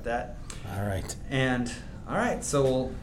Got that? All right. And all right, so we'll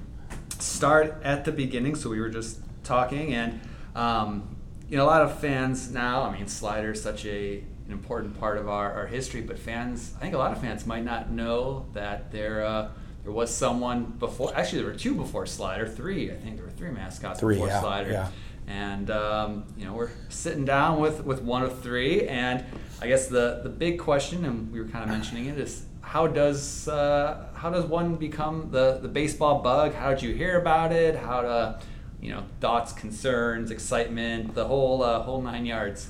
start at the beginning. So we were just talking, and um, you know, a lot of fans now. I mean, slider is such a an important part of our, our history, but fans, I think a lot of fans might not know that there uh, there was someone before. Actually, there were two before slider. Three, I think there were three mascots Three, before yeah, slider. yeah. And um, you know, we're sitting down with with one of three, and I guess the the big question, and we were kind of mentioning it, is how does uh, how does one become the the baseball bug? How did you hear about it? How to you know thoughts, concerns, excitement, the whole uh, whole nine yards.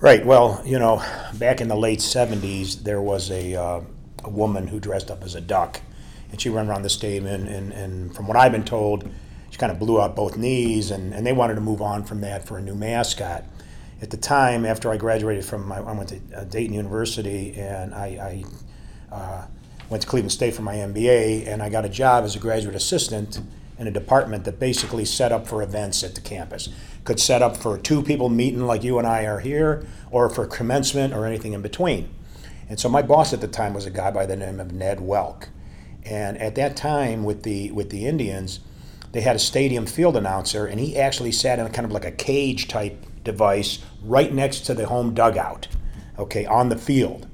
Right. Well, you know, back in the late '70s, there was a, uh, a woman who dressed up as a duck, and she ran around the stadium. And, and from what I've been told, she kind of blew out both knees, and, and they wanted to move on from that for a new mascot. At the time, after I graduated from, I went to uh, Dayton University, and I, I uh, went to Cleveland State for my MBA, and I got a job as a graduate assistant in a department that basically set up for events at the campus. Could set up for two people meeting like you and I are here, or for commencement or anything in between. And so my boss at the time was a guy by the name of Ned Welk. And at that time with the with the Indians, they had a stadium field announcer, and he actually sat in a kind of like a cage type device right next to the home dugout, okay, on the field.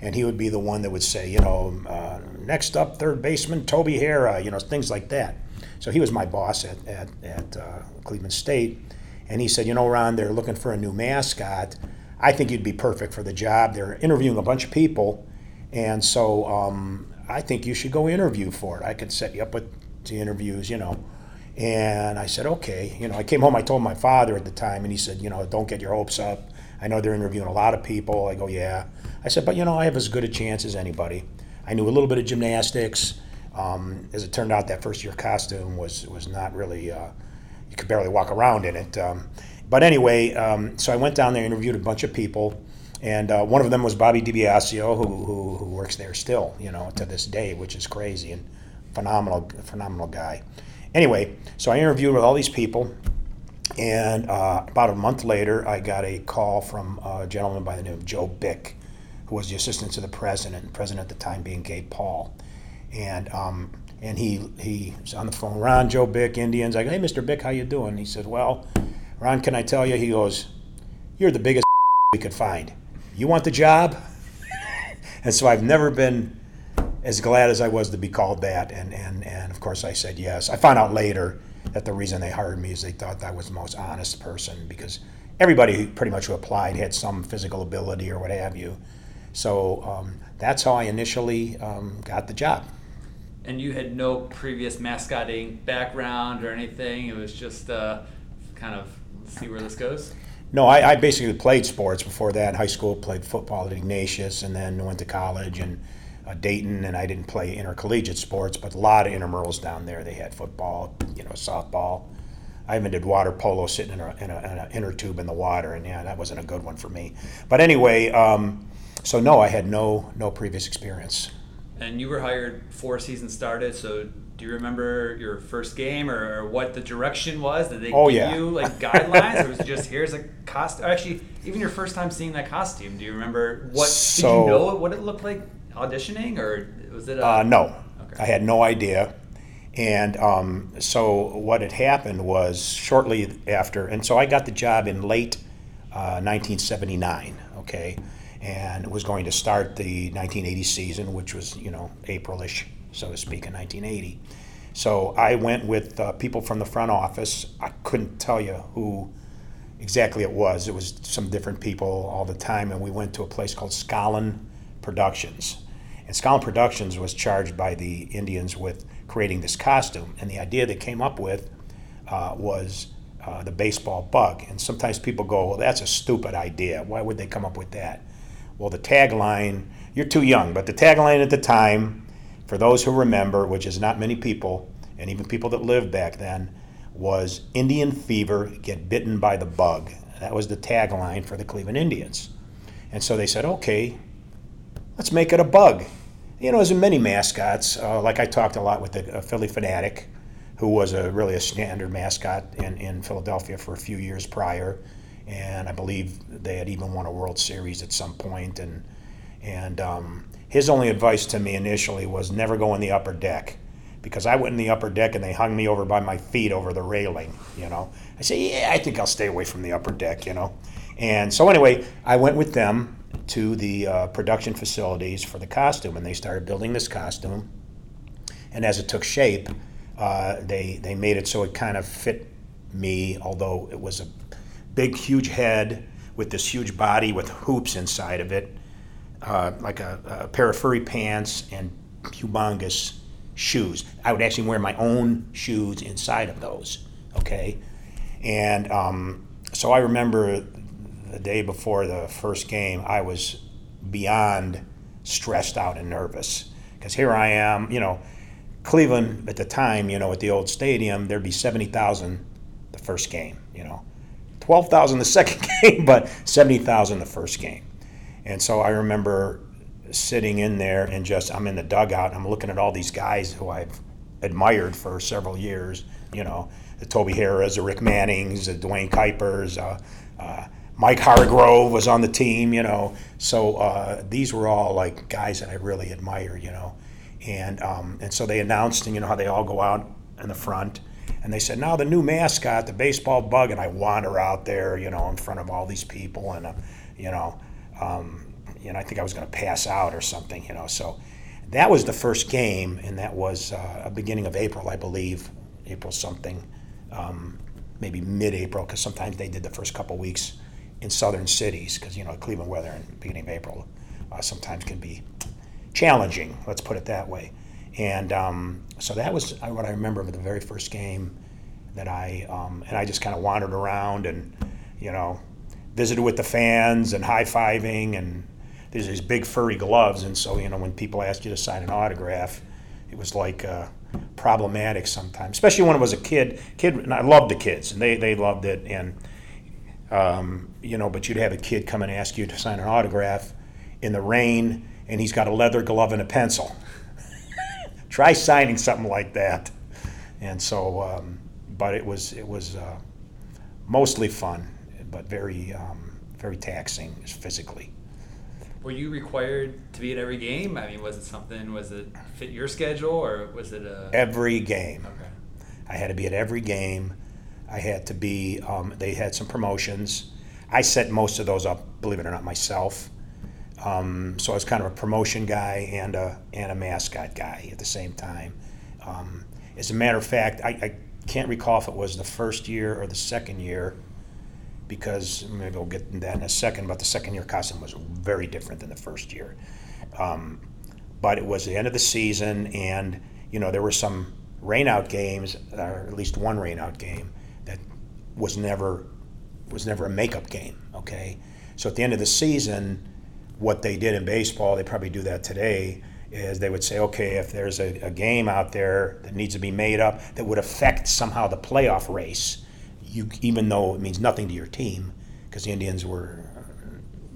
And he would be the one that would say, you know, uh, next up, third baseman Toby Harrah, you know, things like that. So he was my boss at, at, at uh, Cleveland State. And he said, you know, Ron, they're looking for a new mascot. I think you'd be perfect for the job. They're interviewing a bunch of people. And so um, I think you should go interview for it. I could set you up with the interviews, you know. And I said, okay. You know, I came home, I told my father at the time, and he said, you know, don't get your hopes up. I know they're interviewing a lot of people. I go, yeah. I said, but you know, I have as good a chance as anybody. I knew a little bit of gymnastics. Um, as it turned out, that first year costume was was not really. Uh, you could barely walk around in it. Um, but anyway, um, so I went down there, interviewed a bunch of people, and uh, one of them was Bobby DiBiasio, who, who who works there still, you know, to this day, which is crazy and phenomenal, phenomenal guy. Anyway, so I interviewed with all these people, and uh, about a month later, I got a call from a gentleman by the name of Joe Bick, who was the assistant to the president, president at the time being Gabe Paul, and um, and he he was on the phone. Ron, Joe Bick, Indians. I go, hey, Mr. Bick, how you doing? He said, well, Ron, can I tell you? He goes, you're the biggest we could find. You want the job? and so I've never been as glad as I was to be called that, and and and of course I said yes. I found out later that the reason they hired me is they thought I was the most honest person because everybody who pretty much who applied had some physical ability or what have you. So um, that's how I initially um, got the job. And you had no previous mascotting background or anything. It was just uh, kind of see where this goes. No, I, I basically played sports before that. In high school, played football at Ignatius, and then went to college and uh, Dayton. And I didn't play intercollegiate sports, but a lot of intramurals down there. They had football, you know, softball. I even did water polo, sitting in, a, in, a, in an inner tube in the water, and yeah, that wasn't a good one for me. But anyway, um, so no, I had no no previous experience. And you were hired before season started, so do you remember your first game or, or what the direction was? Did they Oh, give yeah. you like guidelines, or was it just here's a costume? Actually, even your first time seeing that costume, do you remember what? did you know what it looked like auditioning, or was it? A, Uh, no, Okay. I had no idea. And um, so what had happened was shortly after, and so I got the job in late uh, 1979, okay, and was going to start the 1980 season, which was, you know, Aprilish, so to speak, in 1980. So I went with uh, people from the front office. I couldn't tell you who exactly it was. It was some different people all the time, and we went to a place called Scollon Productions. And Scollon Productions was charged by the Indians with creating this costume. And the idea they came up with uh, was uh, the baseball bug. And sometimes people go, well, that's a stupid idea. Why would they come up with that? Well, the tagline, you're too young, but the tagline at the time, for those who remember, which is not many people, and even people that lived back then, was Indian fever, get bitten by the bug. That was the tagline for the Cleveland Indians. And so they said, okay, let's make it a bug. You know, as in many mascots. Uh, like I talked a lot with the Phillie Phanatic, who was a really a standard mascot in, in Philadelphia for a few years prior, and I believe they had even won a World Series at some point. And and um, his only advice to me initially was never go in the upper deck, because I went in the upper deck and they hung me over by my feet over the railing. You know, I said, yeah, I think I'll stay away from the upper deck. You know, and so anyway, I went with them to the uh, production facilities for the costume, and they started building this costume. And as it took shape, uh, they they made it so it kind of fit me, although it was a big, huge head with this huge body with hoops inside of it, uh, like a, a, pair of furry pants and humongous shoes. I would actually wear my own shoes inside of those. Okay, and um, so I remember the day before the first game, I was beyond stressed out and nervous because here I am, you know, Cleveland at the time, you know, at the old stadium, there'd be 70,000 the first game, you know, 12,000 the second game, but 70,000 the first game. And so I remember sitting in there and just, I'm in the dugout, I'm looking at all these guys who I've admired for several years, you know, the Toby Harrahs, the Rick Mannings, the Duane Kuipers, uh, uh, Mike Hargrove was on the team, you know. So uh, these were all like guys that I really admire, you know. And um, and so they announced, and you know how they all go out in the front, and they said, now the new mascot, the baseball bug, and I wander out there, you know, in front of all these people, and uh, you know, um, you know, I think I was going to pass out or something, you know. So that was the first game, and that was uh, beginning of April, I believe, April something, um, maybe mid-April, because sometimes they did the first couple weeks in southern cities because you know Cleveland weather in the beginning of April uh, sometimes can be challenging. Let's put it that way. And um, so that was what I remember of the very first game that I um, and I just kind of wandered around and you know visited with the fans and high fiving and there's these big furry gloves and so you know when people asked you to sign an autograph it was like uh, problematic sometimes especially when I was a kid kid and I loved the kids and they, they loved it and um, you know, but you'd have a kid come and ask you to sign an autograph in the rain, and he's got a leather glove and a pencil. Try signing something like that. And so, um, but it was it was uh, mostly fun, but very um, very taxing physically. Were you required to be at every game? I mean, was it something? Was it fit your schedule, or was it a every game? Okay. I had to be at every game. I had to be, um, they had some promotions. I set most of those up, believe it or not, myself. Um, so I was kind of a promotion guy and a, and a mascot guy at the same time. Um, as a matter of fact, I, I, can't recall if it was the first year or the second year, because maybe we'll get into that in a second, but the second year costume was very different than the first year. Um, but it was the end of the season, and you know there were some rainout games, or at least one rainout game, was never was never a makeup game. Okay, so at the end of the season, what they did in baseball, they probably do that today. Is they would say, okay, if there's a, a game out there that needs to be made up that would affect somehow the playoff race, you even though it means nothing to your team, because the Indians were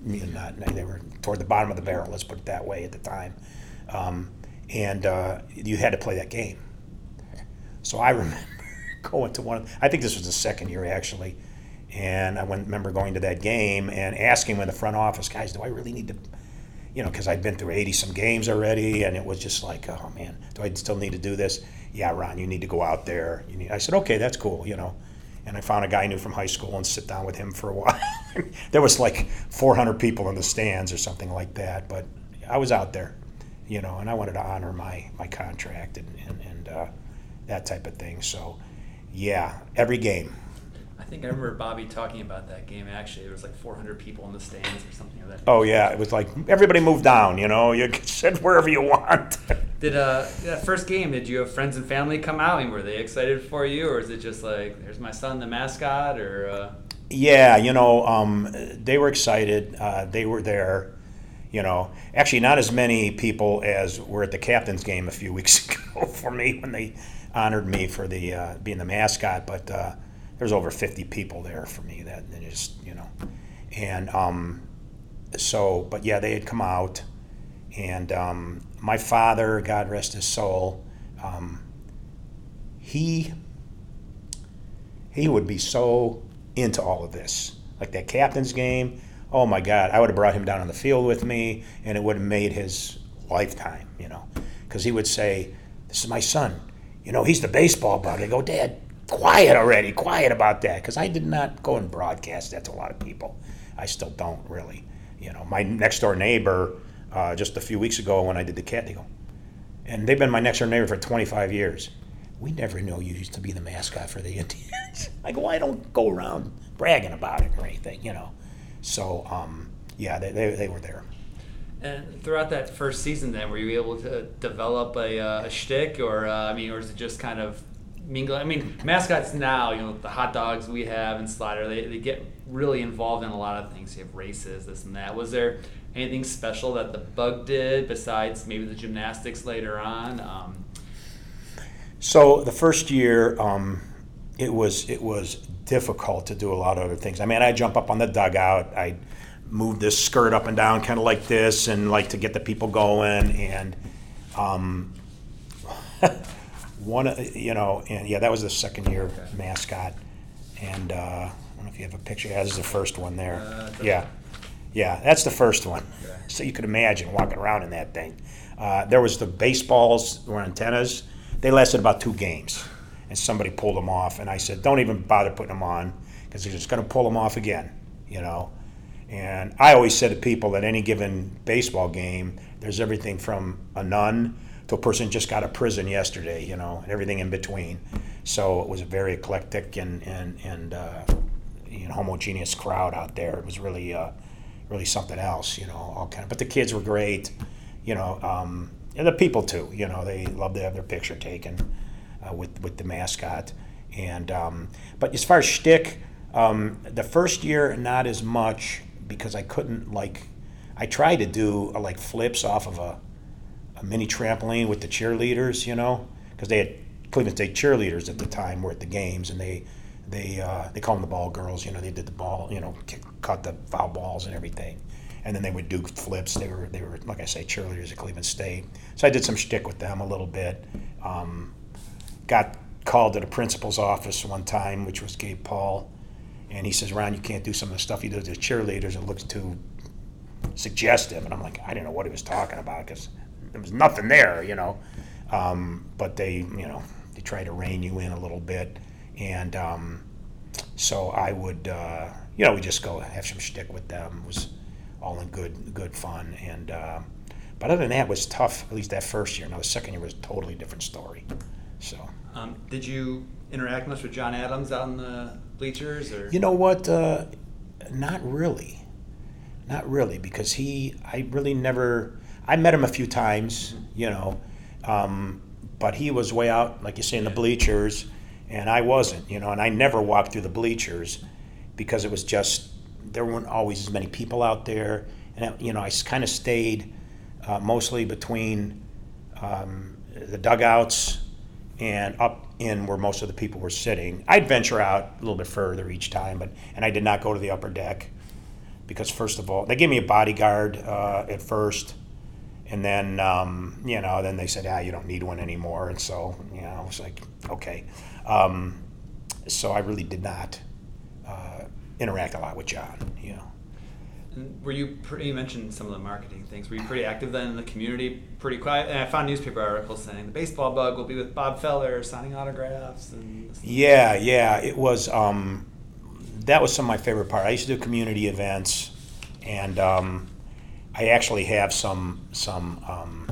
you know, not they were toward the bottom of the barrel. Let's put it that way at the time, um, and uh, you had to play that game. So I remember going to one. I think this was the second year actually, and I remember going to that game and asking when the front office guys, do I really need to, you know, because I'd been through 80 some games already, and it was just like, oh man, do I still need to do this? Yeah, Ron, you need to go out there. I said, okay, that's cool, you know. And I found a guy I knew from high school and sit down with him for a while. there was like 400 people in the stands or something like that, but I was out there, you know, and I wanted to honor my, my contract and, and, and uh, that type of thing. So, yeah, every game. I think I remember Bobby talking about that game. Actually, there was like 400 people in the stands or something like that. Oh yeah, it was like everybody moved down. You know, you sit wherever you want. Did uh that first game? Did you have friends and family come out? and were they excited for you, or is it just like there's my son, the mascot, or? Uh... Yeah, you know, um, they were excited. Uh, they were there. You know, actually, not as many people as were at the captain's game a few weeks ago for me when they honored me for the uh, being the mascot, but uh, there's over 50 people there for me that, that just you know. And um, so but yeah they had come out and um, my father god rest his soul um, he he would be so into all of this. Like that captain's game oh my god i would have brought him down on the field with me and it would have made his lifetime you know. Because he would say this is my son you know he's the baseball bug i go dad quiet already, quiet about that, because I did not go and broadcast that to a lot of people. I still don't really. You know, my next door neighbor, uh, just a few weeks ago when I did the cat, they go, and they've been my next door neighbor for 25 years. We never knew you used to be the mascot for the Indians. I go, I don't go around bragging about it or anything, you know. So, um, yeah, they, they, they were there. And throughout that first season, then, were you able to develop a, uh, a shtick, or uh, I mean, or is it just kind of mingle. I mean, mascots now, you know, the hot dogs we have and Slider, they, they get really involved in a lot of things. You have races, this and that. Was there anything special that the bug did besides maybe the gymnastics later on? Um, so the first year, um, it was it was difficult to do a lot of other things. I mean, I jump up on the dugout. I move this skirt up and down, kind of like this, and like to get the people going. And um, one, you know, and yeah, that was the second year Okay. mascot. And uh, I don't know if you have a picture. Yeah, this is the first one there. Uh, yeah, yeah, that's the first one. Okay. So you could imagine walking around in that thing. Uh, there was the baseballs were antennas. They lasted about two games, and somebody pulled them off. And I said, "Don't even bother putting them on, because they're just going to pull them off again." You know. And I always said to people that any given baseball game, there's everything from a nun to a person just got out of prison yesterday, you know, and everything in between. So it was a very eclectic and and and uh, you know, homogeneous crowd out there. It was really uh, really something else, you know, all kind of. But the kids were great, you know, um, and the people too. You know, they love to have their picture taken uh, with with the mascot. And um, but as far as shtick, um, the first year not as much because I couldn't like. I tried to do uh, like flips off of a a mini trampoline with the cheerleaders, you know, because they had Cleveland State cheerleaders at the time were at the games, and they they uh, they call them the ball girls. You know, they did the ball, you know, kick, cut the foul balls and everything, and then they would do flips. They were they were like I say cheerleaders at Cleveland State. So I did some shtick with them a little bit. Um, got called to the principal's office one time, which was Gabe Paul, and he says, "Ron, you can't do some of the stuff you do to cheerleaders. It looks too suggestive." And I'm like, I didn't know what he was talking about because there was nothing there, you know. Um, but they, you know, they try to rein you in a little bit, and um, so I would, uh, you know, we just go have some shtick with them. It was all in good, good fun, and uh, but other than that, it was tough. At least that first year. Now the second year was a totally different story. So. um, did you interact much with John Adams in the bleachers, or You know what? Uh, not really. Not really, because he, I really never, I met him a few times, you know, um, but he was way out, like you say, in the bleachers, and I wasn't, you know, and I never walked through the bleachers because it was just, there weren't always as many people out there. And, you know, I kind of stayed uh, mostly between um, the dugouts and up in where most of the people were sitting. I'd venture out a little bit further each time, but and I did not go to the upper deck because first of all, they gave me a bodyguard uh, at first, and then um, you know, then they said, ah, you don't need one anymore, and so you know, I was like, okay. Um, so I really did not uh, interact a lot with John, you know. Were you pretty, you mentioned some of the marketing things. Were you pretty active then in the community? Pretty quiet. And I found newspaper articles saying the baseball bug will be with Bob Feller signing autographs and. Yeah, yeah, it was. Um, that was some of my favorite part. I used to do community events, and um, I actually have some some um,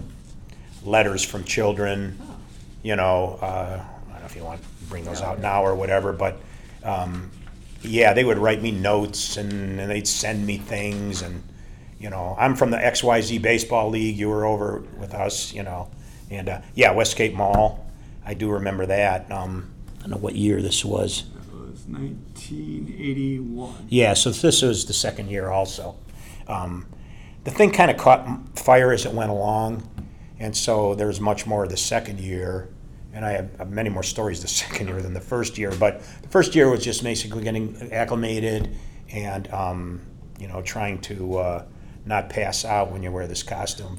letters from children. Oh. You know, uh, I don't know if you want to bring those out now or whatever, but um, yeah, they would write me notes and, and they'd send me things, and you know, I'm from the XYZ Baseball League. You were over with us, you know, and uh, yeah, Westgate Mall. I do remember that. Um, I don't know what year this was. That was 1981. Yeah, so this was the second year also. Um, the thing kind of caught fire as it went along, and so there was much more of the second year. And I have, many more stories the second year than the first year. But the first year was just basically getting acclimated and, um, you know, trying to uh, not pass out when you wear this costume.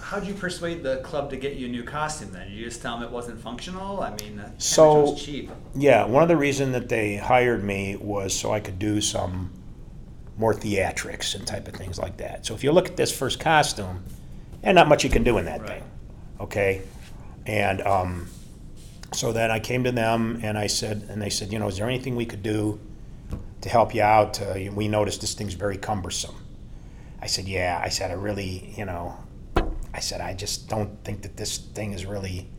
How'd you persuade the club to get you a new costume then? You just tell them it wasn't functional? I mean, So- was cheap. Yeah, one of the reasons that they hired me was so I could do some more theatrics and type of things like that. So if you look at this first costume, and not much you can do in that Right. thing, okay? And um, so then I came to them and I said, and they said, you know, is there anything we could do to help you out? Uh, we noticed this thing's very cumbersome. I said, yeah. I said, I really, you know, I said, I just don't think that this thing is really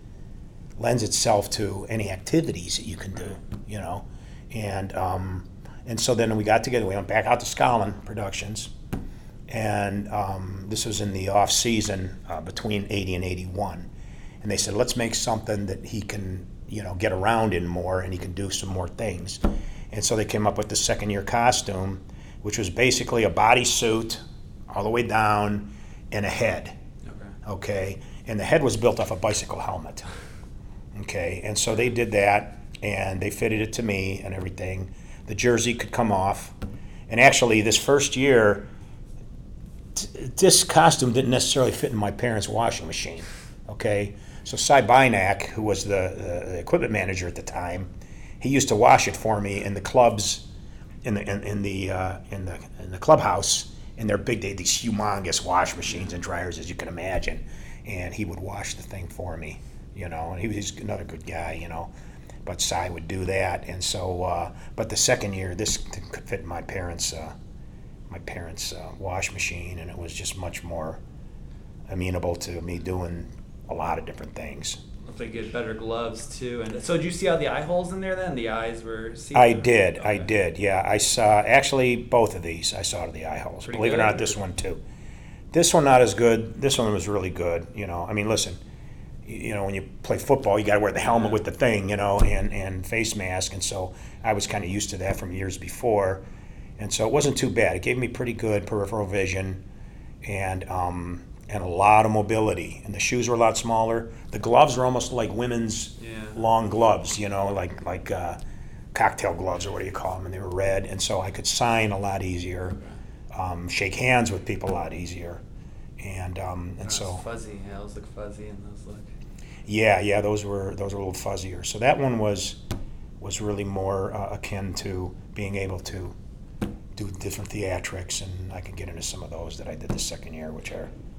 lends itself to any activities that you can do, you know. And um, and so then we got together. We went back out to Scollon Productions, and um, this was in the off season uh, between '80 and '81. And they said, let's make something that he can, you know, get around in more, and he can do some more things. And so they came up with the second year costume, which was basically a bodysuit all the way down and a head Okay. okay? And the head was built off a bicycle helmet, okay? And so they did that, and they fitted it to me and everything. The jersey could come off, and actually, this first year, t- this costume didn't necessarily fit in my parents' washing machine, okay? So Cy Buynak, who was the, the equipment manager at the time, he used to wash it for me in the clubs, in the in, in the uh, in the in the clubhouse. And they're big, they had these humongous wash machines and dryers, as you can imagine. And he would wash the thing for me, you know. And he was another good guy, you know. But Cy would do that, and so. Uh, but the second year, this could fit my parents' uh, my parents' uh, wash machine, and it was just much more amenable to me doing a lot of different things. You had better gloves too. And so did you see all the eye holes in there then? The eyes were I did, I did, yeah. I saw actually both of these. I saw the eye holes. Pretty Believe it or not, this one too. This one not as good. This one was really good. You know, I mean, listen, you you know, when you play football, you got to wear the helmet with the thing, you know, and and face mask, and so I was kind of used to that from years before, and so it wasn't too bad. It gave me pretty good peripheral vision, and um, and a lot of mobility. And the shoes were a lot smaller. The gloves were almost like women's Yeah. long gloves, you know, like like uh, cocktail gloves or what do you call them? And they were red, and so I could sign a lot easier, um, shake hands with people a lot easier, and um, and so fuzzy. Yeah, those look fuzzy and those look. yeah, yeah, those were those were a little fuzzier. So that one was was really more uh, akin to being able to do different theatrics, and I can get into some of those that I did the second year, which are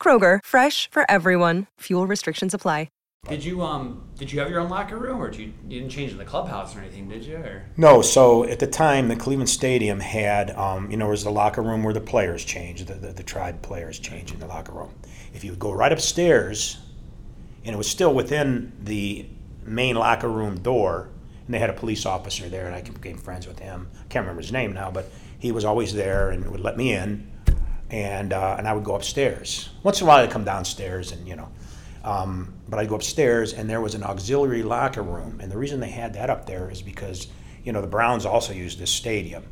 Kroger, fresh for everyone. Fuel restrictions apply. Did you um did you have your own locker room or did you, you didn't change in the clubhouse or anything, did you? Or No, so at the time, the Cleveland Stadium had, um, you know, was the locker room where the players changed, the, the, the tribe players changed in the locker room. If you would go right upstairs, and it was still within the main locker room door, and they had a police officer there, and I became friends with him. I can't remember his name now, but he was always there and would let me in, and uh, and I would go upstairs. Once in a while, I'd come downstairs, and you know, um, but I'd go upstairs, and there was an auxiliary locker room. And the reason they had that up there is because, you know, the Browns also used this stadium.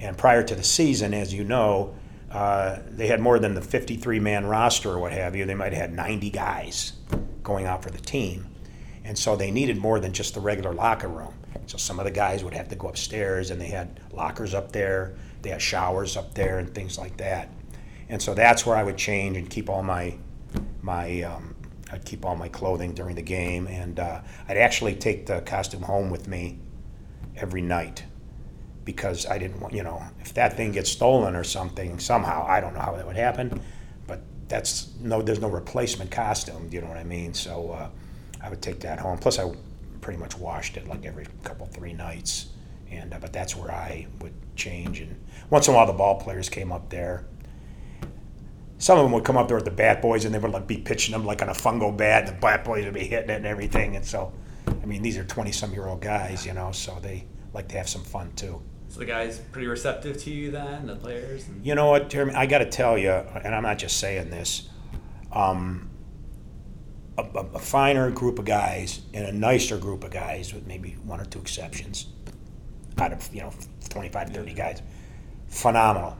And prior to the season, as you know, uh, they had more than the 53 man roster or what have you. They might have had 90 guys going out for the team. And so they needed more than just the regular locker room. So some of the guys would have to go upstairs, and they had lockers up there, they had showers up there, and things like that. And so that's where I would change and keep all my my um, I'd keep all my clothing during the game, and uh, I'd actually take the costume home with me every night because I didn't want you know if that thing gets stolen or something somehow I don't know how that would happen, but that's no there's no replacement costume. You know what I mean? So uh, I would take that home. Plus I pretty much washed it like every couple three nights, and uh, but that's where I would change. And once in a while the ball players came up there some of them would come up there with the bat boys and they would like be pitching them like on a fungo bat. And the bat boys would be hitting it and everything. And so, I mean, these are 20 some year old guys, you know, so they like to have some fun too. So the guys pretty receptive to you then, the players. And- You know what, Jeremy? I got to tell you, and I'm not just saying this. Um, a, a, a finer group of guys and a nicer group of guys, with maybe one or two exceptions, out of you know 25, 30 guys, phenomenal,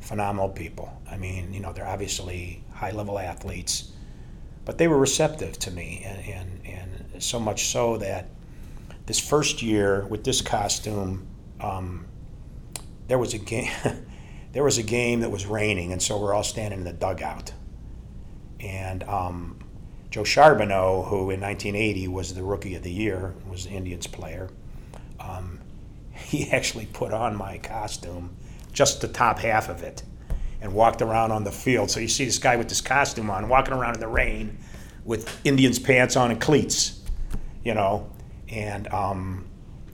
phenomenal people. I mean, you know, they're obviously high level athletes, but they were receptive to me, and, and, and so much so that this first year with this costume, um, there was a game. there was a game that was raining, and so we're all standing in the dugout. And um, Joe Charboneau, who in 1980 was the Rookie of the Year, was the Indians player. Um, he actually put on my costume, just the top half of it, and walked around on the field. So you see this guy with this costume on, walking around in the rain, with Indians pants on and cleats, you know, and um,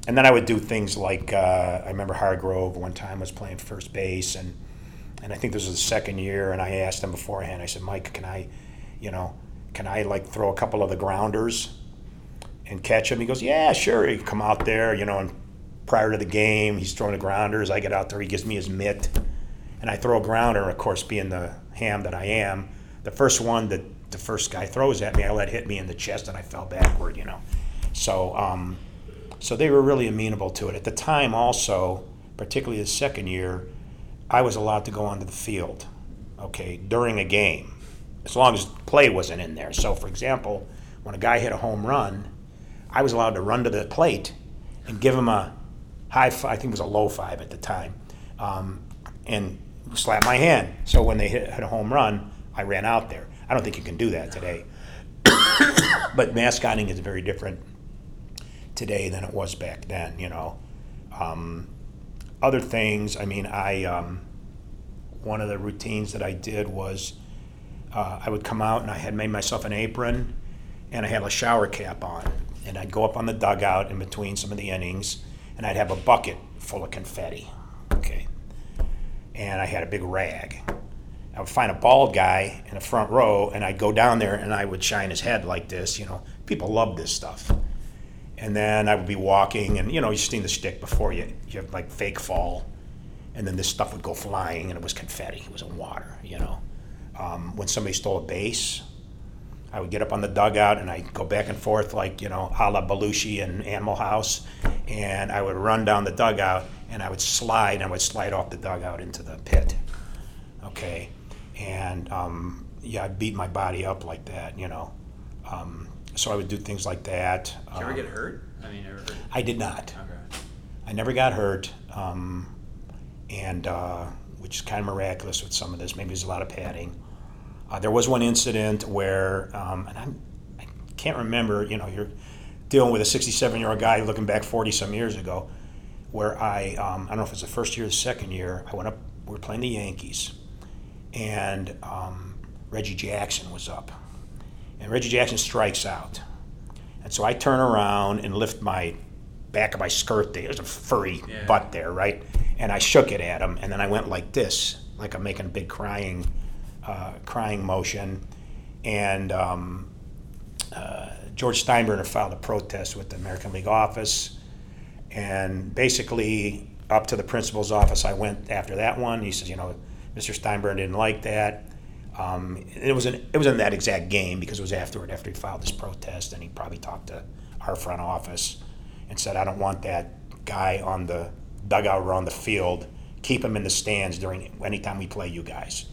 and then I would do things like uh, I remember Hargrove one time was playing first base and and I think this was the second year and I asked him beforehand I said Mike can I you know can I like throw a couple of the grounders and catch him he goes yeah sure he come out there you know and prior to the game he's throwing the grounders I get out there he gives me his mitt and I throw a grounder of course being the ham that I am the first one that the first guy throws at me I let hit me in the chest and I fell backward you know so um, so they were really amenable to it. At the time, also, particularly the second year, I was allowed to go onto the field, okay, during a game, as long as play wasn't in there. So, for example, when a guy hit a home run, I was allowed to run to the plate and give him a high five, I think it was a low five at the time, um, and slap my hand. So when they hit, hit a home run, I ran out there. I don't think you can do that today. but mascotting is very different today than it was back then. You know, um, other things. I mean, I um, one of the routines that I did was uh, I would come out and I had made myself an apron and I had a shower cap on, and I'd go up on the dugout in between some of the innings, and I'd have a bucket full of confetti. Okay, and I had a big rag. I would find a bald guy in the front row, and I'd go down there and I would shine his head like this. You know, people love this stuff and then I would be walking, and you know, you've seen the stick before. You you have like fake fall, and then this stuff would go flying, and it was confetti. It was in water, you know. Um, when somebody stole a base, I would get up on the dugout and I'd go back and forth like you know, a la Belushi in Animal House, and I would run down the dugout and I would slide and I would slide off the dugout into the pit. Okay, and um, yeah, I'd beat my body up like that, you know. Um, so I would do things like that. Did you ever Um, get hurt? I mean, ever hurt? I did not. Okay. I never got hurt, um, and uh, which is kind of miraculous with some of this. Maybe there's a lot of padding. Uh, there was one incident where, um, and I'm, I can't remember. You know, you're dealing with a 67 year old guy looking back 40 some years ago, where I, um, I don't know if it's the first year or the second year. I went up. We were playing the Yankees, and um, Reggie Jackson was up, and Reggie Jackson strikes out, and so I turn around and lift my back of my skirt there. There's a furry Yeah. butt there, right? And I shook it at him, and then I went like this, like I'm making a big crying, uh, crying motion. And um, uh, George Steinbrenner filed a protest with the American League office, and basically up to the principal's office. I went after that one. He says, you know, Mr. Steinbrenner didn't like that. Um, it was in, it was in that exact game because it was afterward after he filed this protest, and he probably talked to our front office and said, I don't want that guy on the dugout or on the field keep him in the stands during anytime we play you guys.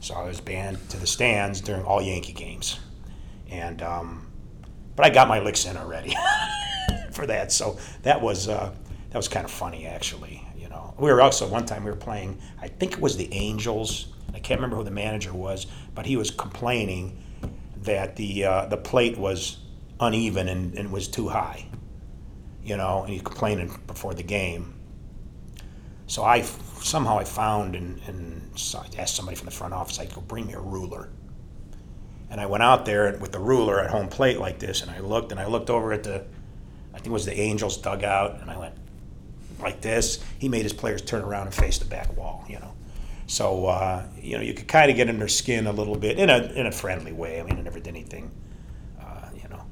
So I was banned to the stands during all Yankee games, and um, but I got my licks in already for that. So that was uh, that was kind of funny actually. You know, we were also one time we were playing. I think it was the Angels. I can't remember who the manager was, but he was complaining that the uh, the plate was uneven and, and was too high. You know, and he complained before the game. So I somehow I found and, and I asked somebody from the front office, I go, bring me a ruler. And I went out there with the ruler at home plate like this, and I looked and I looked over at the, I think it was the Angels dugout, and I went like this. He made his players turn around and face the back wall, you know. So uh, you know you could kind of get in their skin a little bit in a in a friendly way. I mean, I never did anything, uh, you know,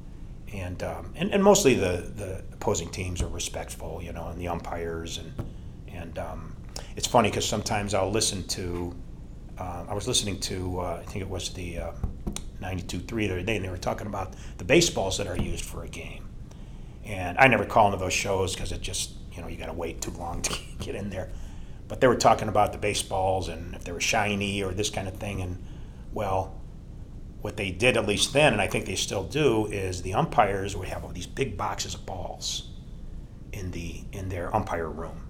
and, um, and and mostly the the opposing teams are respectful, you know, and the umpires and and um, it's funny because sometimes I'll listen to. Uh, I was listening to uh, I think it was the uh, 92.3 the other day, and they were talking about the baseballs that are used for a game. And I never call into those shows because it just you know you got to wait too long to get in there. But they were talking about the baseballs and if they were shiny or this kind of thing. And well, what they did at least then, and I think they still do, is the umpires would have all these big boxes of balls in the in their umpire room.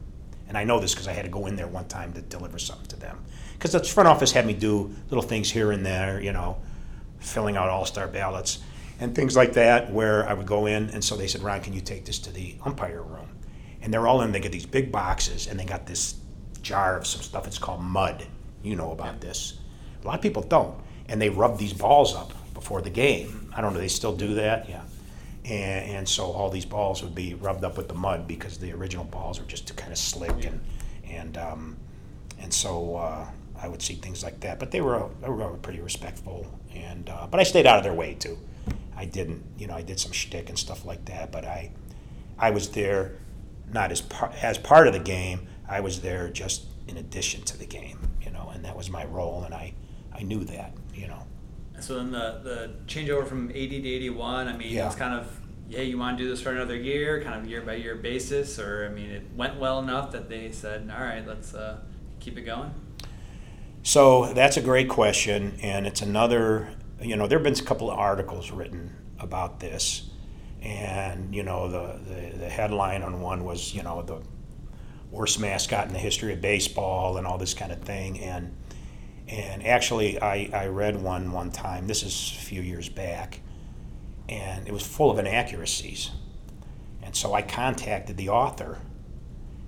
And I know this because I had to go in there one time to deliver something to them. Because the front office had me do little things here and there, you know, filling out all star ballots and things like that, where I would go in. And so they said, Ron, can you take this to the umpire room? And they're all in, they get these big boxes, and they got this jar of some stuff. It's called mud. You know about this. A lot of people don't. And they rub these balls up before the game. I don't know, they still do that? Yeah. And, and so all these balls would be rubbed up with the mud because the original balls were just kind of slick and and um, and so uh, I would see things like that. But they were they were pretty respectful and uh, but I stayed out of their way too. I didn't you know I did some shtick and stuff like that, but I I was there not as par- as part of the game. I was there just in addition to the game, you know, and that was my role, and I I knew that, you know. So then the the changeover from 80 to 81, I mean, Yeah. it's kind of yeah, you want to do this for another year, kind of year by year basis, or I mean, it went well enough that they said, all right, let's uh, keep it going. So that's a great question, and it's another. You know, there have been a couple of articles written about this, and you know, the, the the headline on one was you know the worst mascot in the history of baseball and all this kind of thing, and and actually, I I read one one time. This is a few years back, and it was full of inaccuracies, and so I contacted the author,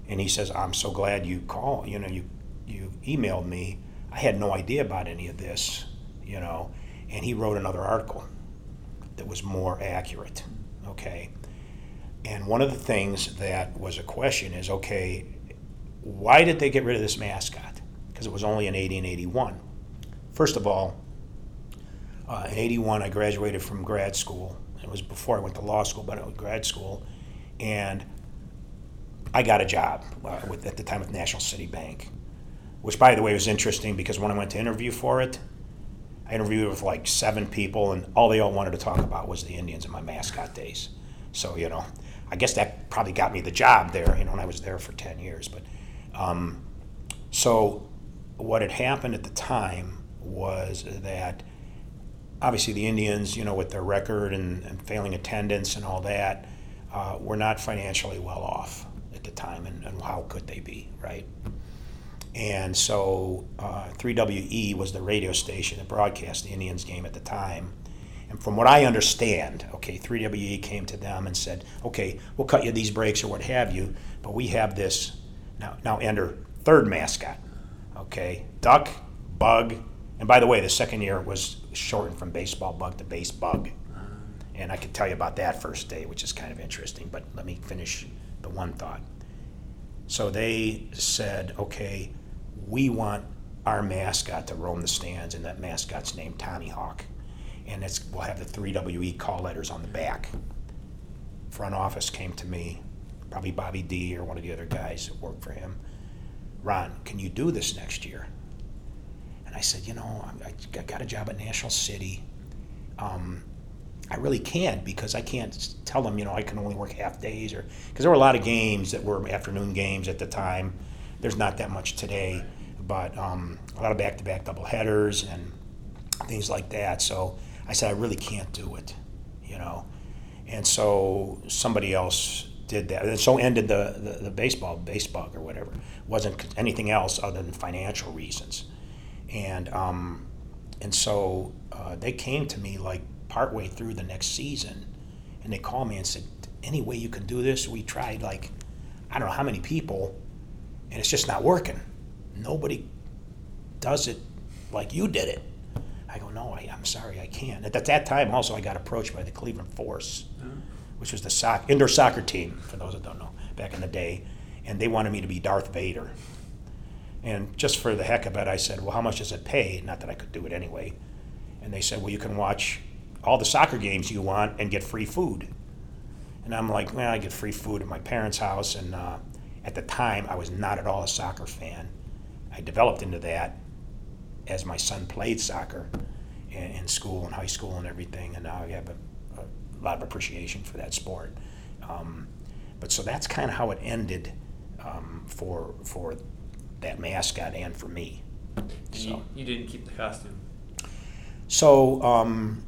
and he says, "I'm so glad you called. You know, you you emailed me." I had no idea about any of this, you know, and he wrote another article that was more accurate, okay? And one of the things that was a question is okay, why did they get rid of this mascot? Because it was only in 80 and 81. First of all, uh, in 81, I graduated from grad school. It was before I went to law school, but I went to grad school. And I got a job uh, with, at the time with National City Bank which by the way was interesting because when I went to interview for it, I interviewed with like seven people, and all they all wanted to talk about was the Indians and my mascot days. So you know, I guess that probably got me the job there. You know, and I was there for ten years. But um, so what had happened at the time was that obviously the Indians, you know, with their record and, and failing attendance and all that, uh, were not financially well off at the time, and, and how could they be, right? And so uh, 3WE was the radio station that broadcast the Indians game at the time. And from what I understand, okay, 3WE came to them and said, okay, we'll cut you these breaks or what have you, but we have this now, now enter third mascot, okay, duck, bug, and by the way, the second year was shortened from baseball bug to base bug. And I could tell you about that first day, which is kind of interesting, but let me finish the one thought. So they said, okay, we want our mascot to roam the stands, and that mascot's named Tommy Hawk. And it's, we'll have the 3WE call letters on the back. Front office came to me, probably Bobby D or one of the other guys that worked for him. Ron, can you do this next year? And I said, you know, I, I got a job at National City. Um, I really can't because I can't tell them, you know, I can only work half days or because there were a lot of games that were afternoon games at the time there's not that much today, but um, a lot of back-to-back double headers and things like that. So I said, I really can't do it, you know. And so somebody else did that. And so ended the, the, the baseball, baseball or whatever. It wasn't anything else other than financial reasons. And, um, and so uh, they came to me like partway through the next season and they called me and said, any way you can do this? We tried like, I don't know how many people, and it's just not working. Nobody does it like you did it. I go, no, I, I'm sorry, I can't. At that time, also, I got approached by the Cleveland Force, which was the soc- indoor soccer team, for those that don't know, back in the day, and they wanted me to be Darth Vader. And just for the heck of it, I said, well, how much does it pay? Not that I could do it anyway. And they said, well, you can watch all the soccer games you want and get free food. And I'm like, well, I get free food at my parents' house. And uh, at the time, I was not at all a soccer fan. I developed into that as my son played soccer in, in school and high school and everything. And now I have a, a lot of appreciation for that sport. Um, but so that's kind of how it ended um, for for that mascot and for me. And you, you didn't keep the costume. So, um,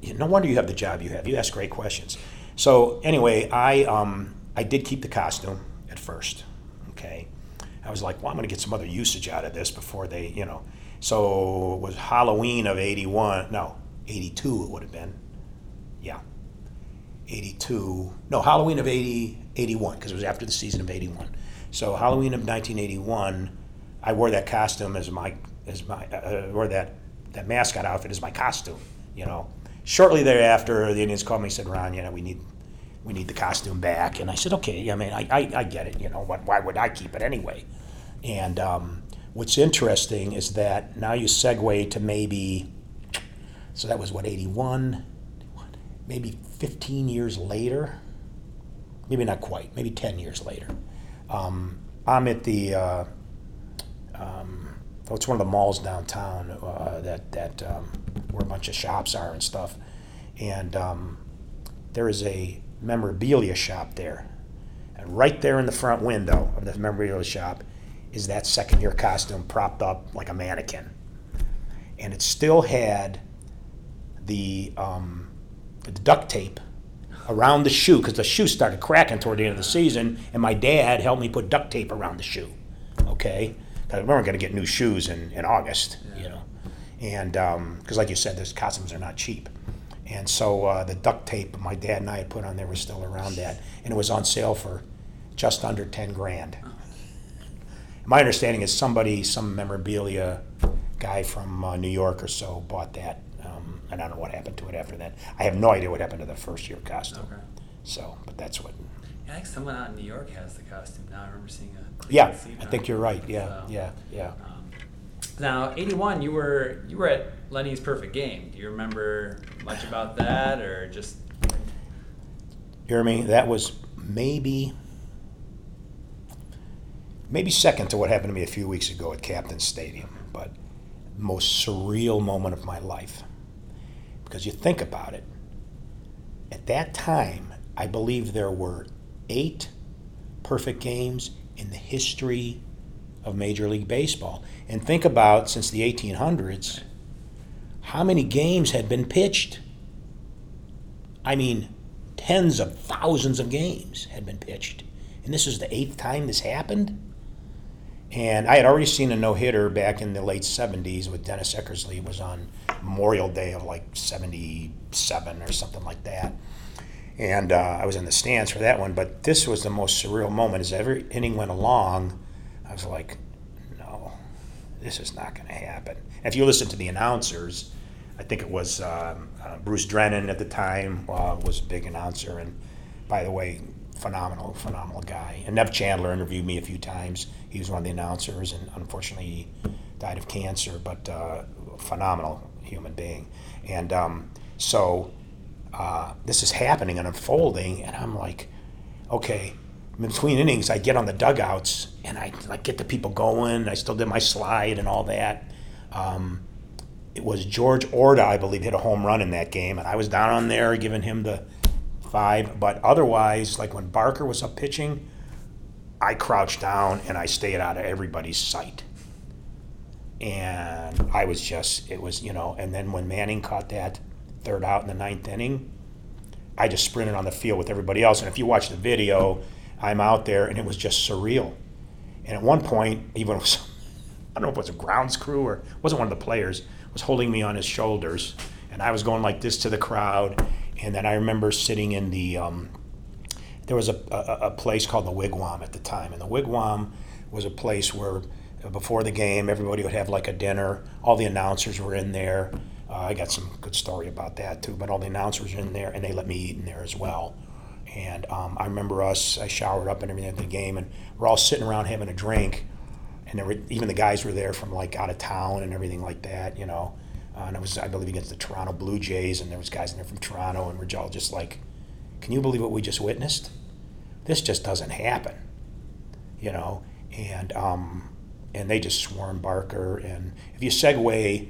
yeah, no wonder you have the job you have. You ask great questions. So, anyway, I um, I did keep the costume at first. Okay, I was like, well, I'm going to get some other usage out of this before they, you know. So it was Halloween of '81. No, '82 it would have been. Yeah, '82. No, Halloween of 80, 81 because it was after the season of '81. So Halloween of 1981, I wore that costume as my as my uh, wore that that mascot outfit as my costume. You know, shortly thereafter, the Indians called me and said, "Ron, you know, we need we need the costume back." And I said, "Okay, I mean, I I, I get it. You know, what, why would I keep it anyway?" And um, what's interesting is that now you segue to maybe so that was what 81 maybe 15 years later maybe not quite maybe 10 years later. Um, i'm at the uh, um, oh, it's one of the malls downtown uh, that that um, where a bunch of shops are and stuff. And um, there is a memorabilia shop there. And right there in the front window of the memorabilia shop is that second year costume propped up like a mannequin. And it still had the, um, the duct tape around the shoe because the shoe started cracking toward the end of the season, and my dad helped me put duct tape around the shoe. Okay, we weren't going to get new shoes in, in August, you know, and because like you said, those costumes are not cheap. And so uh, the duct tape my dad and I had put on there was still around that, and it was on sale for just under ten grand. My understanding is somebody, some memorabilia guy from uh, New York or so, bought that, um, I don't know what happened to it after that. I have no idea what happened to the first year costume. Okay. So, but that's what. I think someone out in New York has the costume now. I remember seeing a Cleveland Yeah, I think you're right. Yeah, So, yeah, yeah. Um, now, '81, you were you were at Lenny's Perfect Game. Do you remember much about that, or just me? That was maybe maybe second to what happened to me a few weeks ago at Captain Stadium, but most surreal moment of my life. Because you think about it, at that time, I believe there were eight perfect games in the history of Major League Baseball. And think about since the 1800s, how many games had been pitched? I mean, tens of thousands of games had been pitched. And this is the eighth time this happened? And I had already seen a no hitter back in the late 70s with Dennis Eckersley. Was on Memorial Day of like 77 or something like that. And uh, I was in the stands for that one. But this was the most surreal moment. As every inning went along, I was like, no, this is not going to happen. If you listen to the announcers, I think it was um, uh, Bruce Drennan at the time uh, was a big announcer. And by the way, phenomenal, phenomenal guy. And Nev Chandler interviewed me a few times. He was one of the announcers, and unfortunately, died of cancer. But uh, phenomenal human being. And um, so uh, this is happening and unfolding, and I'm like, okay. In between innings, I get on the dugouts and I like get the people going. I still did my slide and all that. Um, it was George Orta, I believe, hit a home run in that game, and I was down on there giving him the five. But otherwise, like when Barker was up pitching, I crouched down and I stayed out of everybody's sight. And I was just, it was, you know, and then when Manning caught that third out in the ninth inning, I just sprinted on the field with everybody else. And if you watch the video, I'm out there and it was just surreal. And at one point, even was, I don't know if it was a grounds crew or wasn't one of the players, was holding me on his shoulders. And I was going like this to the crowd. And then I remember sitting in the, um, there was a, a, a place called the Wigwam at the time. And the Wigwam was a place where before the game, everybody would have like a dinner. All the announcers were in there. Uh, I got some good story about that too. But all the announcers were in there, and they let me eat in there as well. And um, I remember us. I showered up and everything at the game, and we're all sitting around having a drink. And there were even the guys were there from like out of town and everything like that, you know. Uh, and it was, I believe, against the Toronto Blue Jays, and there was guys in there from Toronto, and we're all just like, "Can you believe what we just witnessed? This just doesn't happen," you know. And um, and they just swarmed Barker. And if you segue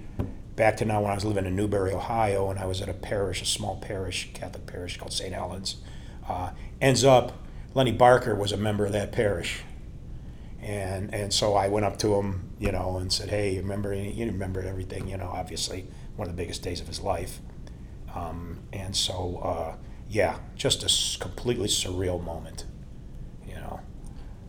back to now when I was living in Newbury, Ohio, and I was at a parish, a small parish, Catholic parish called St. Helens, uh, ends up Lenny Barker was a member of that parish. And, and so I went up to him, you know, and said, "Hey, you remember? You remembered everything, you know. Obviously, one of the biggest days of his life." Um, and so, uh, yeah, just a completely surreal moment.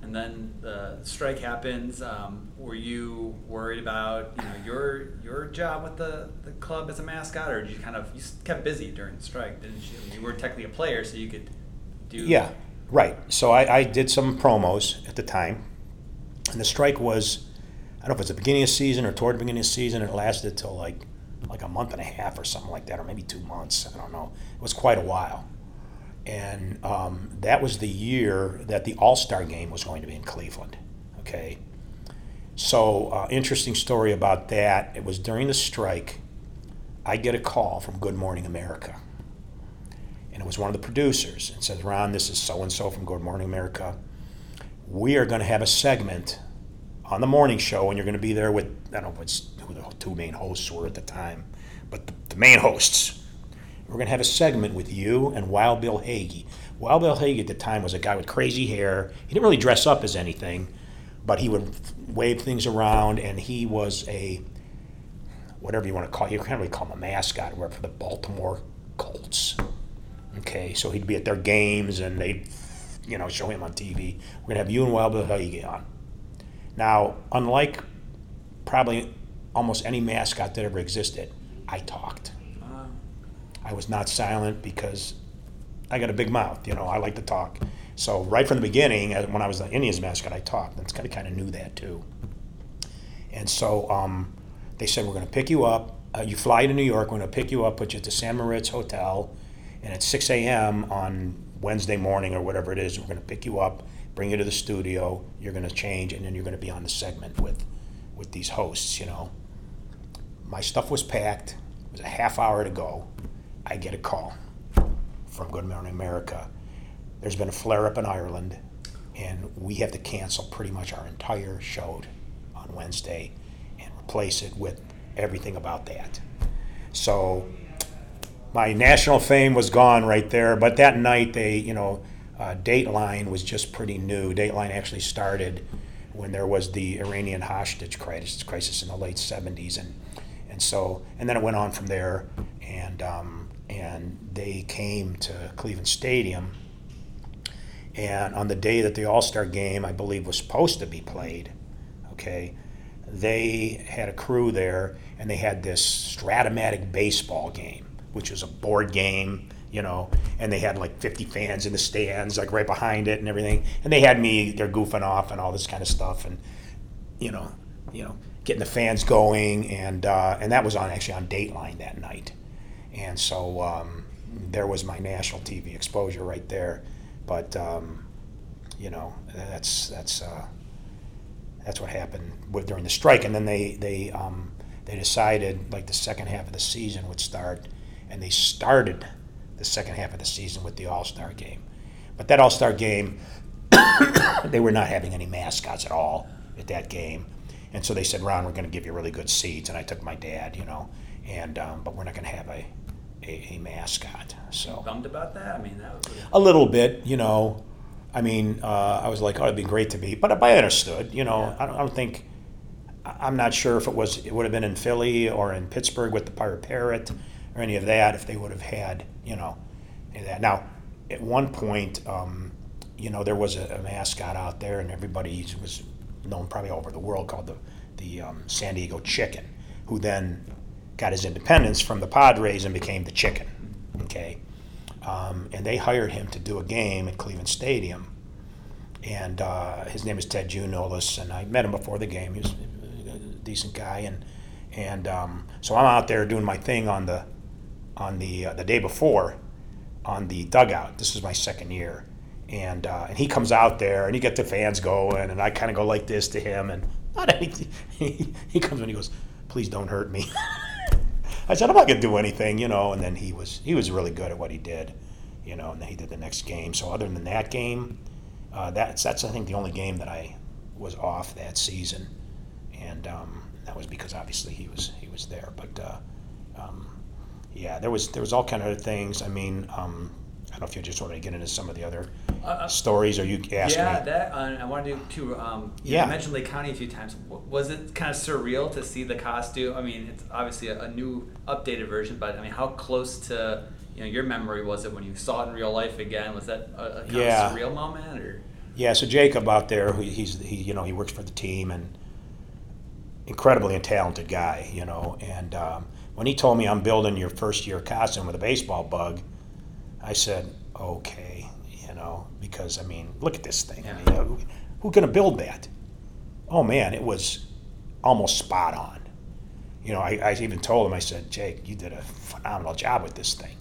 And then the strike happens. Um, were you worried about you know your your job with the, the club as a mascot, or did you kind of you kept busy during the strike? Didn't you? You were technically a player, so you could do. Yeah, right. So I, I did some promos at the time, and the strike was, I don't know if it's the beginning of season or toward the beginning of season. It lasted till like like a month and a half or something like that, or maybe two months. I don't know. It was quite a while, and um, that was the year that the All Star game was going to be in Cleveland. Okay. So uh, interesting story about that. It was during the strike. I get a call from Good Morning America and it was one of the producers and says, Ron, this is so and so from Good Morning America. We are going to have a segment on the morning show, and you're going to be there with, I don't know who the two main hosts were at the time, but the, the main hosts. We're going to have a segment with you and Wild Bill Hagy. Wild Bill Hagy at the time was a guy with crazy hair. He didn't really dress up as anything, but he would wave things around, and he was a, whatever you want to call it, you can't really call him a mascot, or for the Baltimore Colts. Okay, so he'd be at their games and they'd, you know, show him on TV. We're gonna have you and Wild Bill Hagy on. Now, unlike probably almost any mascot that ever existed, I talked. I was not silent because I got a big mouth. You know, I like to talk. So right from the beginning, uh, when I was the Indians mascot, I talked. And kind of kind of knew that too. And so um, they said we're going to pick you up. Uh, you fly to New York. We're going to pick you up, put you at the San Moritz Hotel, and at 6 a.m. on Wednesday morning or whatever it is, we're going to pick you up, bring you to the studio. You're going to change, and then you're going to be on the segment with with these hosts. You know, my stuff was packed. It was a half hour to go. I get a call from Good Morning America. There's been a flare up in Ireland, and we have to cancel pretty much our entire show on Wednesday and replace it with everything about that. So my national fame was gone right there. But that night, they, you know, uh, Dateline was just pretty new. Dateline actually started when there was the Iranian hostage crisis, crisis in the late 70s, and and so and then it went on from there, and um, and they came to Cleveland Stadium. And on the day that the All Star game, I believe, was supposed to be played, okay, they had a crew there, and they had this Strat-O-Matic baseball game, which was a board game, you know, and they had like 50 fans in the stands, like right behind it and everything. And they had me, they're goofing off and all this kind of stuff, and you know, you know, getting the fans going, and uh, and that was on actually on Dateline that night, and so um, there was my national TV exposure right there. But um, you know, that's that's uh, that's what happened with, during the strike, and then they they um, they decided like the second half of the season would start, and they started the second half of the season with the All Star game. But that All Star game, they were not having any mascots at all at that game, and so they said, "Ron, we're going to give you really good seats." And I took my dad, you know, and um, but we're not going to have a, a a mascot. So bummed about that. I mean, that was. a little bit, you know. I mean, uh, I was like, oh, it'd be great to be, but, I understood. You know, Yeah. I, don't, I don't think. I'm not sure if it was it would have been in Philly or in Pittsburgh with the Pirate Parrot or any of that if they would have had you know any of that. Now, at one point, um, you know, there was a, a mascot out there, and everybody was known probably all over the world called the the um, San Diego Chicken, who then got his independence from the Padres and became the Chicken. Okay, um, and they hired him to do a game at Cleveland Stadium and uh, his name is Ted Giannoulas, and I met him before the game. He was a decent guy, and and um, so I'm out there doing my thing on the on the uh, the day before on the dugout. This is my second year, and uh, and he comes out there, and you get the fans going, and I kind of go like this to him, and not anything. He, he comes and he goes, "Please don't hurt me." I said, "I'm not gonna do anything," you know. And then he was he was really good at what he did, you know. And then he did the next game. So other than that game, uh, that's that's I think the only game that I was off that season, and um, that was because obviously he was he was there. But uh, um, yeah, there was there was all kind of other things. I mean, um, know if you just want to get into some of the other stories, or you ask yeah, me. that uh, I wanted to too. Um, you Yeah. mentioned Lake County a few times. Was it kind of surreal to see the costume? I mean, it's obviously a, a new, updated version, but I mean, how close to you know your memory was it when you saw it in real life again? Was that a, a kind Yeah. of surreal moment, or Yeah, so Jacob out there, he's he you know he works for the team and incredibly talented guy, you know. And um, when he told me I'm building your first year costume with a baseball bug, I said okay, you know, because I mean look at this thing. I mean, Yeah. who, who gonna build that? Oh man, it was almost spot on. You know, I, I even told him I said Jake, you did a phenomenal job with this thing.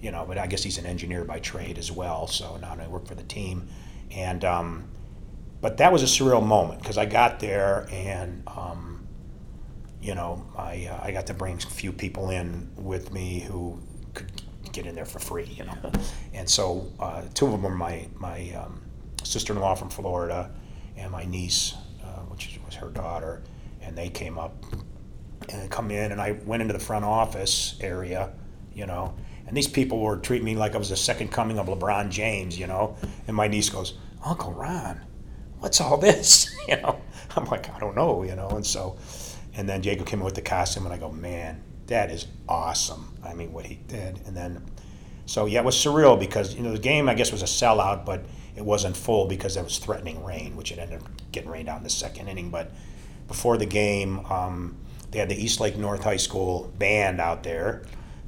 You know, but I guess he's an engineer by trade as well, so now I work for the team, and um, but that was a surreal moment because I got there and um, you know I uh, I got to bring a few people in with me who get in there for free, you know, and so uh, two of them were my my um, sister-in-law from Florida and my niece, uh, which was her daughter, and they came up and come in and I went into the front office area, you know, and these people were treating me like I was the second coming of LeBron James, you know, and my niece goes, Uncle Ron, what's all this? You know, I'm like, I don't know, you know, and so, and then Jacob came in with the costume and I go, man, that is awesome. I mean, what he did. And then, so yeah, it was surreal because, you know, the game, I guess, was a sellout, but it wasn't full because there was threatening rain, which it ended up getting rained out in the second inning. But before the game, um, they had the Eastlake North High School band out there.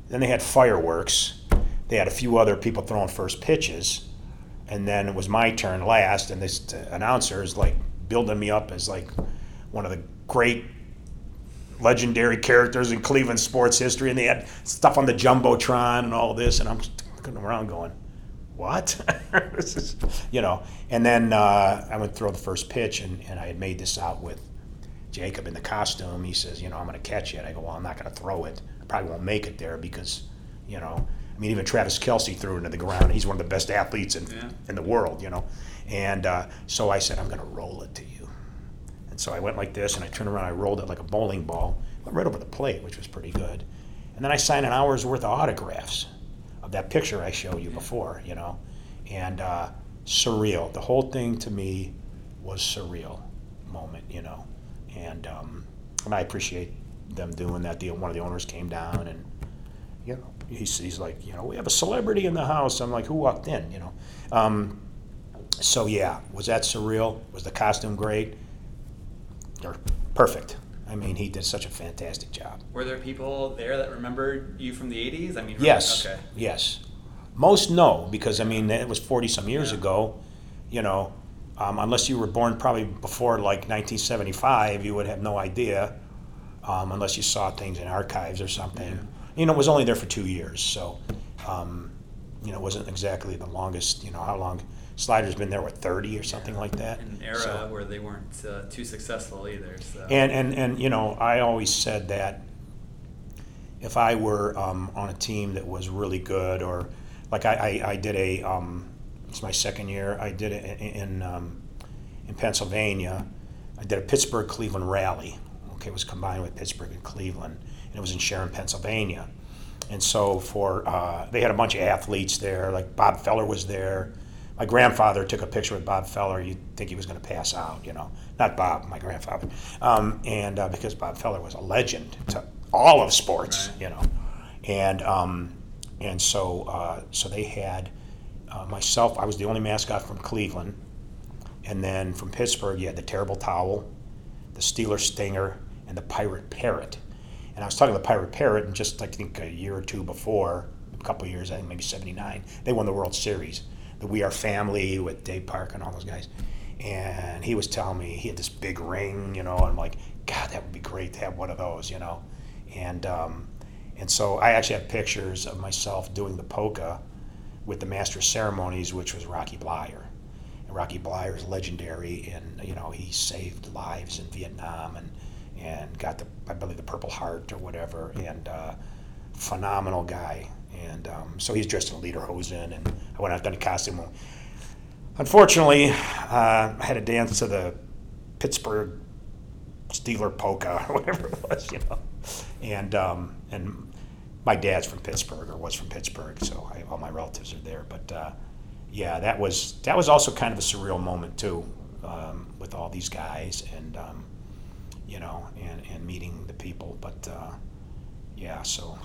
Then they had fireworks. They had a few other people throwing first pitches. And then it was my turn last, and this announcer is like building me up as like one of the great legendary characters in Cleveland sports history. And they had stuff on the Jumbotron and all this. And I'm just looking around going, what? is, you know. And then uh, I went throw the first pitch, and, and I had made this out with Jacob in the costume. He says, you know, I'm going to catch it. I go, well, I'm not going to throw it. I probably won't make it there because, you know, I mean, even Travis Kelce threw it into the ground. He's one of the best athletes in, Yeah. in the world, you know. And uh, so I said, I'm going to roll it to you. And so I went like this, and I turned around, I rolled it like a bowling ball, went right over the plate, which was pretty good. And then I signed an hour's worth of autographs of that picture I showed you before, you know. And uh, surreal. The whole thing to me was surreal moment, you know. And um, and I appreciate them doing that. The one of the owners came down and you know he's, he's like you know we have a celebrity in the house. I'm like who walked in, you know. Um, so yeah, was that surreal? Was the costume great? Or perfect. I mean, he did such a fantastic job. were there people there that remembered you from the '80s? I mean, Yes. Okay. Yes. Most no, because I mean it was forty some years Yeah. ago. You know, um, unless you were born probably before like 1975, you would have no idea, um, unless you saw things in archives or something. You know, it was only there for two years, so um, you know, it wasn't exactly the longest. You know, how long Slider's been there? with 30 or something like that? An era So- where they weren't uh, too successful either. So. and, and, and you know, I always said that if I were um, on a team that was really good, or like I, I, I did a, um, it's my second year, I did it in, in, um, in Pennsylvania. I did a Pittsburgh Cleveland rally. Okay, it was combined with Pittsburgh and Cleveland, and it was in Sharon, Pennsylvania. And so for uh, they had a bunch of athletes there, like Bob Feller was there, my grandfather took a picture with Bob Feller. You'd think he was going to pass out, you know. Not Bob, my grandfather. Um, and uh, because Bob Feller was a legend to all of sports, Right. you know. And um, and so uh, so they had uh, myself. I was the only mascot from Cleveland, and then from Pittsburgh, you had the terrible towel, the Steeler stinger, and the pirate parrot. And I was talking to the pirate parrot, and just I think a year or two before, a couple of years, I think maybe '79, they won the World Series. The We Are Family with Dave Park and all those guys. And he was telling me he had this big ring, you know, and I'm like, God, that would be great to have one of those, you know. And um, and so I actually have pictures of myself doing the polka with the master of ceremonies, which was Rocky Bleier. And Rocky Bleier is legendary, and you know he saved lives in Vietnam and and got the I believe the Purple Heart or whatever, and uh, phenomenal guy. And um, so he's dressed in lederhosen, and I went out done a costume. Unfortunately, uh, I had to dance to the Pittsburgh Steeler polka or whatever it was, you know. And um, and my dad's from Pittsburgh or was from Pittsburgh, so I, all my relatives are there. But uh, yeah, that was that was also kind of a surreal moment too, um, with all these guys and um, you know and, and meeting the people. But uh, yeah, so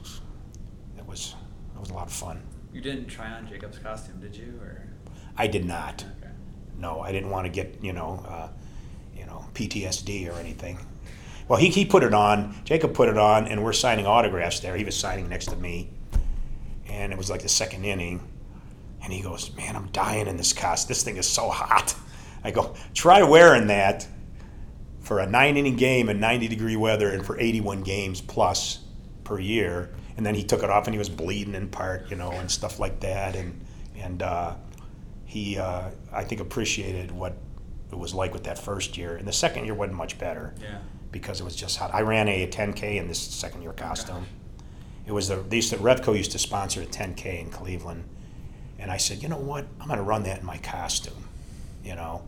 it was it was a lot of fun. You didn't try on Jacob's costume, did you? Or I did not. okay. No, I didn't want to get you know, uh, you know, PTSD or anything. Well, he, he put it on. Jacob put it on, and we're signing autographs there. He was signing next to me, and it was like the second inning. And he goes, "Man, I'm dying in this costume. This thing is so hot." I go, "Try wearing that for a nine inning game in 90 degree weather and for 81 games plus per year." And then he took it off, and he was bleeding in part, you know, and stuff like that. And and uh, he, uh, I think, appreciated what it was like with that first year. And the second year wasn't much better Yeah. because it was just hot. I ran a 10K in this second year costume. It was the they used to, Revco used to sponsor a 10K in Cleveland, and I said, you know what, I'm going to run that in my costume, you know.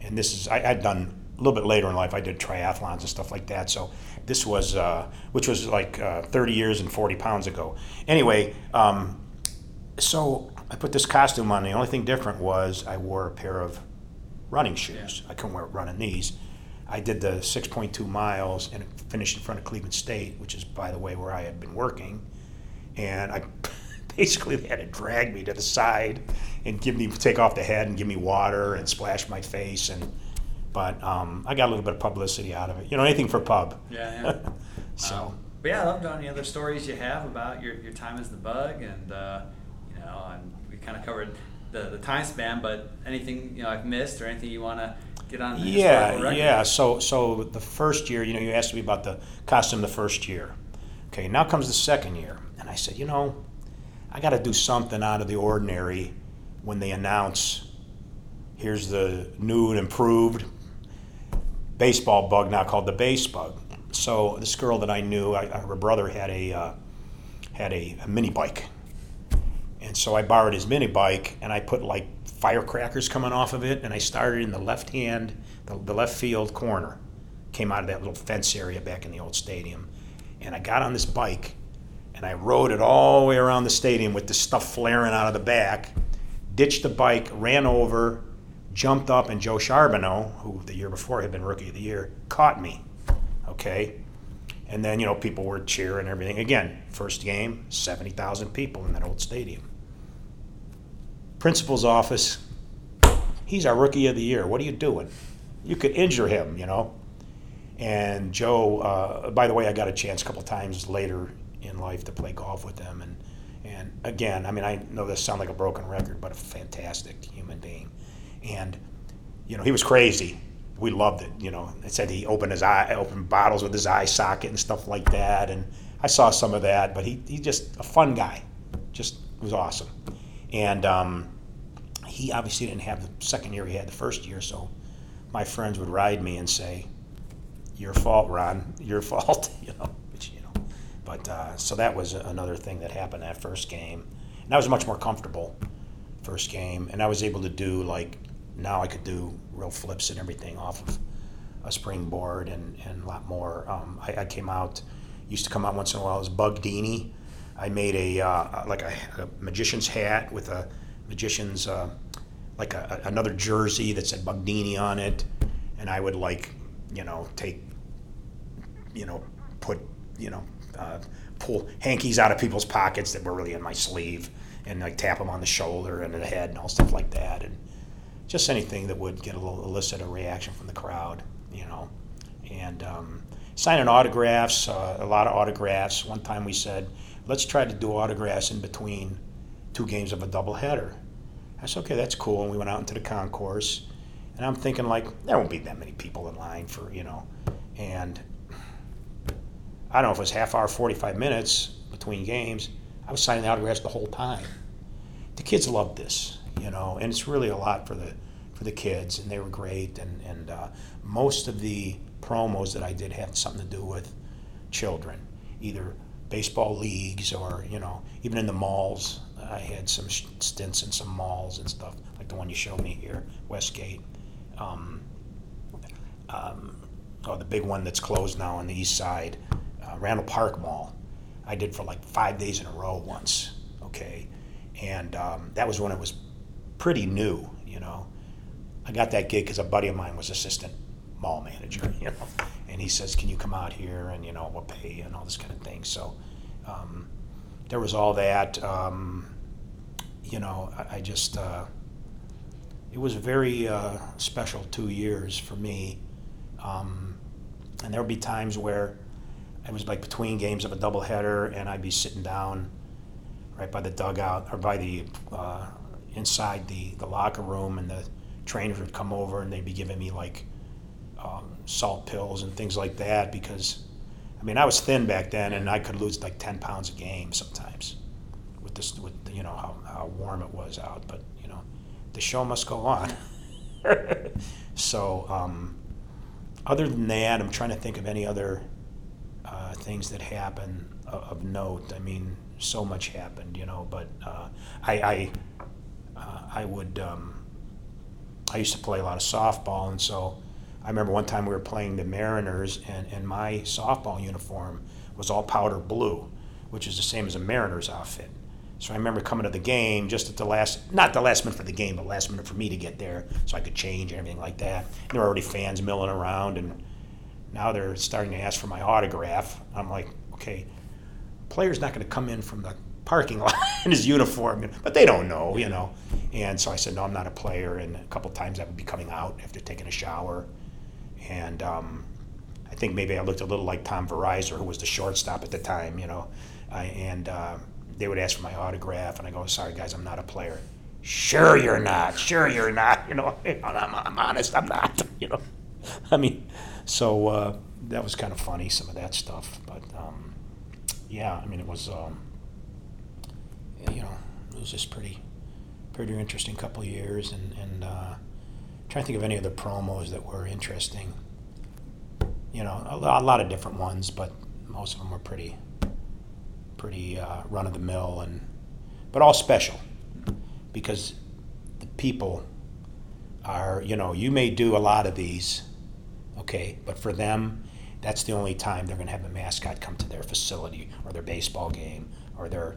And this is I, I'd done a little bit later in life. I did triathlons and stuff like that. So this was uh, which was like uh, 30 years and 40 pounds ago. Anyway, um, so I put this costume on. The only thing different was I wore a pair of running shoes. I couldn't wear running these. I did the 6.2 miles and finished in front of Cleveland State, which is, by the way, where I had been working. And I basically they had to drag me to the side and give me take off the head and give me water and splash my face. And but um, I got a little bit of publicity out of it. You know, anything for pub. Yeah, yeah. So Um, but yeah, I love any other stories you have about your, your time as the bug, and uh, you know, and we kind of covered the, the time span. But anything you know I've missed, or anything you want to get on? Yeah, yeah. So, so the first year, you know, you asked me about the costume the first year. Okay, now comes the second year, and I said, you know, I got to do something out of the ordinary when they announce here's the new and improved baseball bug now called the base bug. So this girl that I knew, I, her brother had a uh, had a, a mini bike, and so I borrowed his mini bike and I put like firecrackers coming off of it and I started in the left hand, the, the left field corner. Came out of that little fence area back in the old stadium. And I got on this bike and I rode it all the way around the stadium with the stuff flaring out of the back, ditched the bike, ran over, jumped up, and Joe Charboneau, who the year before had been rookie of the year, caught me. Okay? And then, you know, people were cheering and everything. Again, first game, 70,000 people in that old stadium. Principal's office, he's our rookie of the year. What are you doing? You could injure him, you know. And Joe, uh, by the way, I got a chance a couple times later in life to play golf with him. And, and again, I mean, I know this sounds like a broken record, but a fantastic human being. And, you know, he was crazy. We loved it. You know, it said he opened his eye, opened bottles with his eye socket and stuff like that. And I saw some of that, but he, he just a fun guy. Just was awesome. And um, he obviously didn't have the second year he had the first year, so my friends would ride me and say, "Your fault, Ron. Your fault." you know, you know. But uh, so that was another thing that happened that first game, and I was much more comfortable first game, and I was able to do like now I could do real flips and everything off of a springboard and, and a lot more. Um, I, I came out, used to come out once in a while as Bug Dini. I made a uh, like a, a magician's hat with a magician's uh, like a, another jersey that said Bugdini on it, and I would like, you know, take, you know, put, you know, uh, pull hankies out of people's pockets that were really in my sleeve, and like tap them on the shoulder and the head and all stuff like that, and just anything that would get a little elicit a reaction from the crowd, you know, and um, signing autographs, uh, a lot of autographs. One time we said, let's try to do autographs in between two games of a doubleheader. I said, okay, that's cool. And we went out into the concourse, and I'm thinking like there won't be that many people in line for you know, and I don't know if it was half hour, 45 minutes between games. I was signing autographs the whole time. The kids loved this, you know, and it's really a lot for the for the kids, and they were great. And and uh, most of the promos that I did had something to do with children, either baseball leagues or you know even in the malls. I had some stints in some malls and stuff like the one you showed me here, Westgate. Um, um, oh, the big one that's closed now on the east side, uh, Randall Park Mall. I did for like five days in a row once. Okay, and um, that was when it was pretty new. You know, I got that gig because a buddy of mine was assistant mall manager. You know, and he says, "Can you come out here and you know we'll pay you and all this kind of thing." So um, there was all that. Um, you know, I, I just uh, it was a very uh, special two years for me, um, and there would be times where it was like between games of a doubleheader, and I'd be sitting down right by the dugout or by the uh, inside the the locker room, and the trainers would come over and they'd be giving me like um, salt pills and things like that because, I mean, I was thin back then and I could lose like 10 pounds a game sometimes with this, with you know how, how warm it was out. But you know, the show must go on. so, um, other than that, I'm trying to think of any other uh, things that happen of, of, note. I mean, so much happened, you know. But uh, I, I, uh, I would. Um, I used to play a lot of softball, and so I remember one time we were playing the Mariners, and, and my softball uniform was all powder blue, which is the same as a Mariners outfit. So I remember coming to the game just at the last, not the last minute for the game, but last minute for me to get there so I could change and everything like that. And there were already fans milling around, and now they're starting to ask for my autograph. I'm like, okay, player's not going to come in from the parking lot in his uniform, but they don't know, you know. And so I said, no, I'm not a player. And a couple times I would be coming out after taking a shower and um, I think maybe I looked a little like Tom Veryzer, who was the shortstop at the time, you know. I, and uh, they would ask for my autograph, and I go, "Sorry, guys, I'm not a player." Sure, you're not. Sure, you're not. You know, I'm, I'm honest. I'm not. You know, I mean, so uh, that was kind of funny, some of that stuff. But um, yeah, I mean, it was, um, you know, it was just pretty, pretty interesting couple years, and and. Uh, trying to think of any other promos that were interesting. You know, a, a lot of different ones, but most of them were pretty, pretty uh, run of the mill, and but all special because the people are. You know, you may do a lot of these, okay, but for them, that's the only time they're going to have a mascot come to their facility or their baseball game or their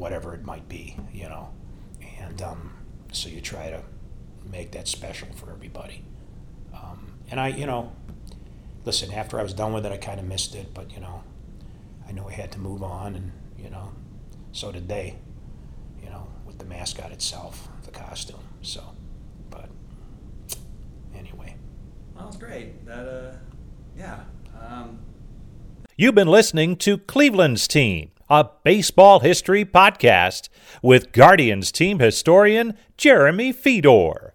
whatever it might be. You know, and um, so you try to make that special for everybody. Um, and I, you know, listen, after I was done with it, I kind of missed it, but, you know, I knew I had to move on, and, you know, so did they, you know, with the mascot itself, the costume. So, but anyway. Well, that's great. That, uh, yeah. Um, You've been listening to Cleveland's Team, a baseball history podcast with Guardians team historian Jeremy Feador.